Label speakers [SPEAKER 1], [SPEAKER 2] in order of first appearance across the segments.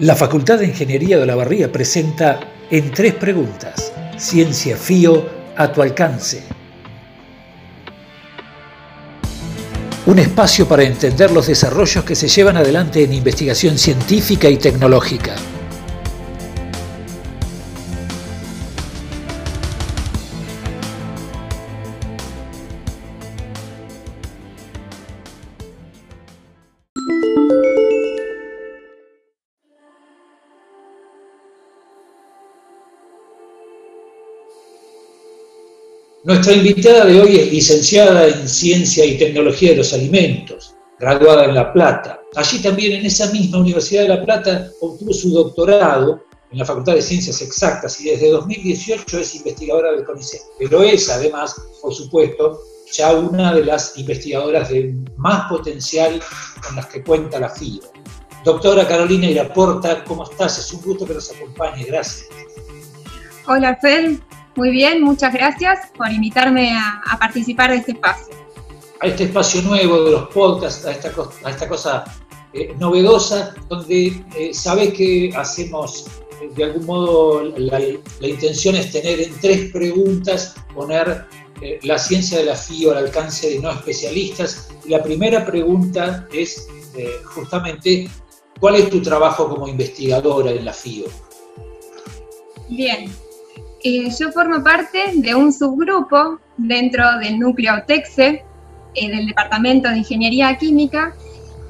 [SPEAKER 1] La Facultad de Ingeniería de la Barría presenta en tres preguntas, Ciencia FIO a tu alcance. Un espacio para entender los desarrollos que se llevan adelante en investigación científica y tecnológica. Nuestra invitada de hoy es licenciada en Ciencia y Tecnología de los Alimentos, graduada en La Plata. Allí también en esa misma Universidad de La Plata obtuvo su doctorado en la Facultad de Ciencias Exactas y desde 2018 es investigadora del CONICET. Pero es además, por supuesto, ya una de las investigadoras de más potencial con las que cuenta la FIO. Doctora Carolina Iraporta, ¿cómo estás? Es un gusto que nos acompañe, gracias.
[SPEAKER 2] Hola, Fel, muy bien, muchas gracias por invitarme a, participar de este espacio.
[SPEAKER 1] A este espacio nuevo de los podcasts, a esta, a esta cosa eh, novedosa, donde eh, sabes que hacemos, eh, de algún modo, la, intención es tener en tres preguntas, poner la ciencia de la FIO al alcance de no especialistas. Y la primera pregunta es justamente, ¿cuál es tu trabajo como investigadora en la FIO?
[SPEAKER 2] Bien, yo formo parte de un subgrupo dentro del núcleo TEXE, eh, del Departamento de Ingeniería Química,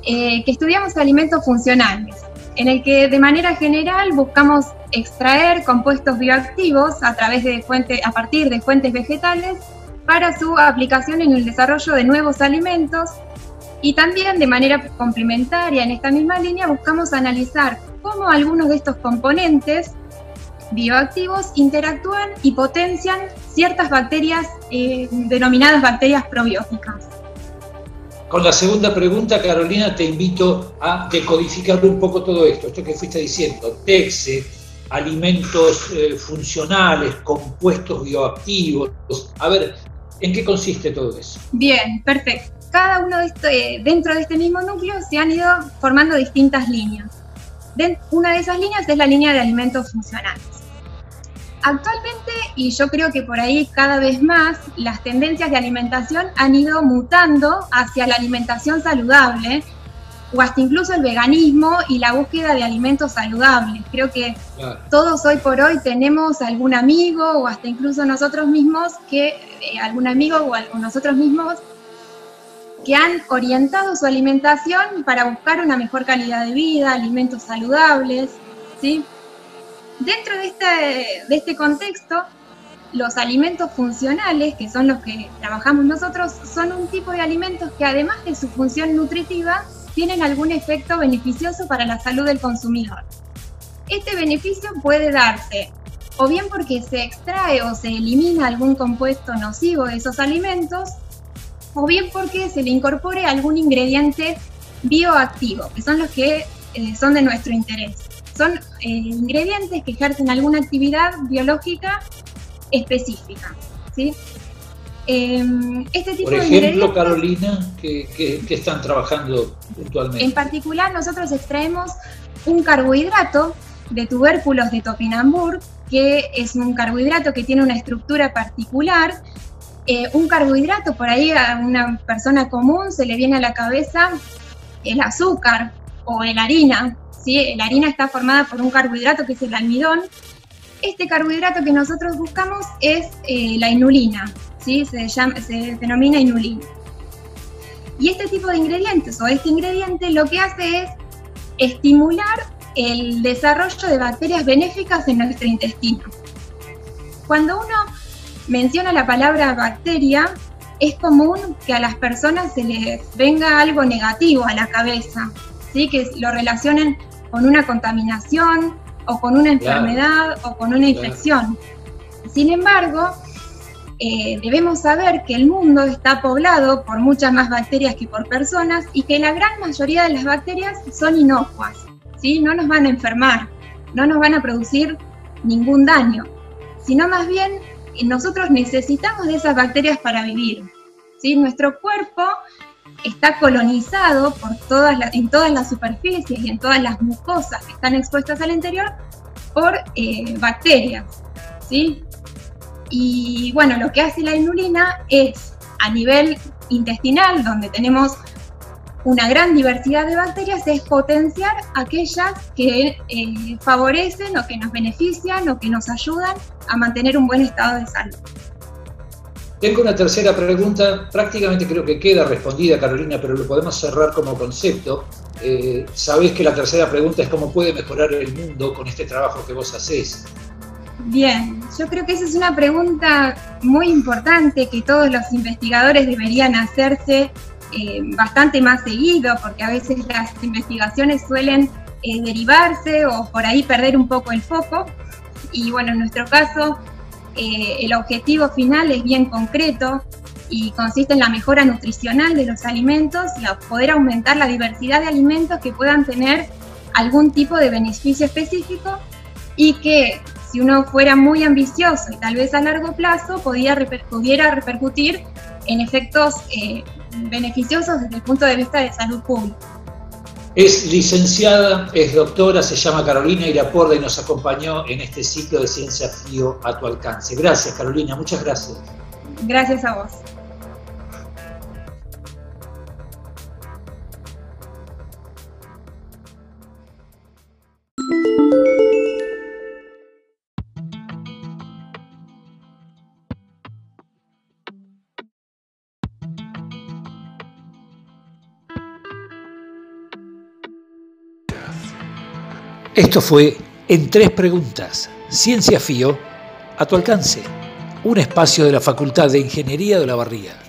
[SPEAKER 2] eh, que estudiamos alimentos funcionales, en el que de manera general buscamos extraer compuestos bioactivos a, través de fuentes, a partir de fuentes vegetales para su aplicación en el desarrollo de nuevos alimentos. Y también de manera complementaria en esta misma línea buscamos analizar cómo algunos de estos componentes bioactivos interactúan y potencian ciertas bacterias eh, denominadas bacterias probióticas.
[SPEAKER 1] Con la segunda pregunta, Carolina, te invito a decodificar un poco todo esto, esto que fuiste diciendo, TEXE, alimentos eh, funcionales, compuestos bioactivos. A ver, ¿en qué consiste todo eso?
[SPEAKER 2] Bien, perfecto. Cada uno de este, dentro de este mismo núcleo se han ido formando distintas líneas. Una de esas líneas es la línea de alimentos funcionales. Actualmente, y yo creo que por ahí cada vez más, las tendencias de alimentación han ido mutando hacia la alimentación saludable o hasta incluso el veganismo y la búsqueda de alimentos saludables. Creo que todos hoy por hoy tenemos algún amigo o hasta incluso nosotros mismos que, eh, algún amigo o nosotros mismos que han orientado su alimentación para buscar una mejor calidad de vida, alimentos saludables, ¿sí? Dentro de este, de este contexto, los alimentos funcionales, que son los que trabajamos nosotros, son un tipo de alimentos que además de su función nutritiva, tienen algún efecto beneficioso para la salud del consumidor. Este beneficio puede darse o bien porque se extrae o se elimina algún compuesto nocivo de esos alimentos, o bien porque se le incorpore algún ingrediente bioactivo, que son los que eh, son de nuestro interés son eh, ingredientes que ejercen alguna actividad biológica específica. ¿sí?
[SPEAKER 1] Em, este tipo Por ejemplo, Carolina, ¿qué, están trabajando puntualmente?
[SPEAKER 2] En particular, nosotros extraemos un carbohidrato de tubérculos de topinambur, que es un carbohidrato que tiene una estructura particular. Un carbohidrato, por ahí a una persona común se le viene a la cabeza el azúcar o la harina, la harina está formada por un carbohidrato que es el almidón. Este carbohidrato que nosotros buscamos es eh, la inulina, ¿sí? se, se denomina inulina. Y este tipo de ingredientes o este ingrediente lo que hace es estimular el desarrollo de bacterias benéficas en nuestro intestino. Cuando uno menciona la palabra bacteria, es común que a las personas se les venga algo negativo a la cabeza, ¿sí? que lo relacionen con una contaminación o con una enfermedad o con una infección. Sin embargo, eh, debemos saber que el mundo está poblado por muchas más bacterias que por personas y que la gran mayoría de las bacterias son inocuas, ¿sí? no nos van a enfermar, no nos van a producir ningún daño, sino más bien nosotros necesitamos de esas bacterias para vivir. ¿sí? Nuestro cuerpo está colonizado por todas en todas las superficies y en todas las mucosas que están expuestas al interior por eh, bacterias. ¿sí? Y bueno, lo que hace la inulina es a nivel intestinal, donde tenemos una gran diversidad de bacterias, es potenciar aquellas que eh, favorecen o que nos benefician o que nos ayudan a mantener un buen estado de salud.
[SPEAKER 1] Tengo una tercera pregunta, prácticamente creo que queda respondida, Carolina, pero lo podemos cerrar como concepto. Eh, Sabés que la tercera pregunta es cómo puede mejorar el mundo con este trabajo que vos hacés.
[SPEAKER 2] Bien, yo creo que esa es una pregunta muy importante que todos los investigadores deberían hacerse eh, bastante más seguido, porque a veces las investigaciones suelen eh, derivarse o por ahí perder un poco el foco. Y bueno, en nuestro caso, eh, el objetivo final es bien concreto y consiste en la mejora nutricional de los alimentos y a poder aumentar la diversidad de alimentos que puedan tener algún tipo de beneficio específico y que si uno fuera muy ambicioso y tal vez a largo plazo, podía pudiera repercutir en efectos eh, beneficiosos desde el punto de vista de salud pública.
[SPEAKER 1] Es licenciada, es doctora, se llama Carolina Iraporda y nos acompañó en este ciclo de Ciencia Fío a tu alcance. Gracias, Carolina, muchas gracias.
[SPEAKER 2] Gracias a vos.
[SPEAKER 1] Esto fue En Tres Preguntas, Ciencia FIO, a tu alcance, un espacio de la Facultad de Ingeniería de la Barría.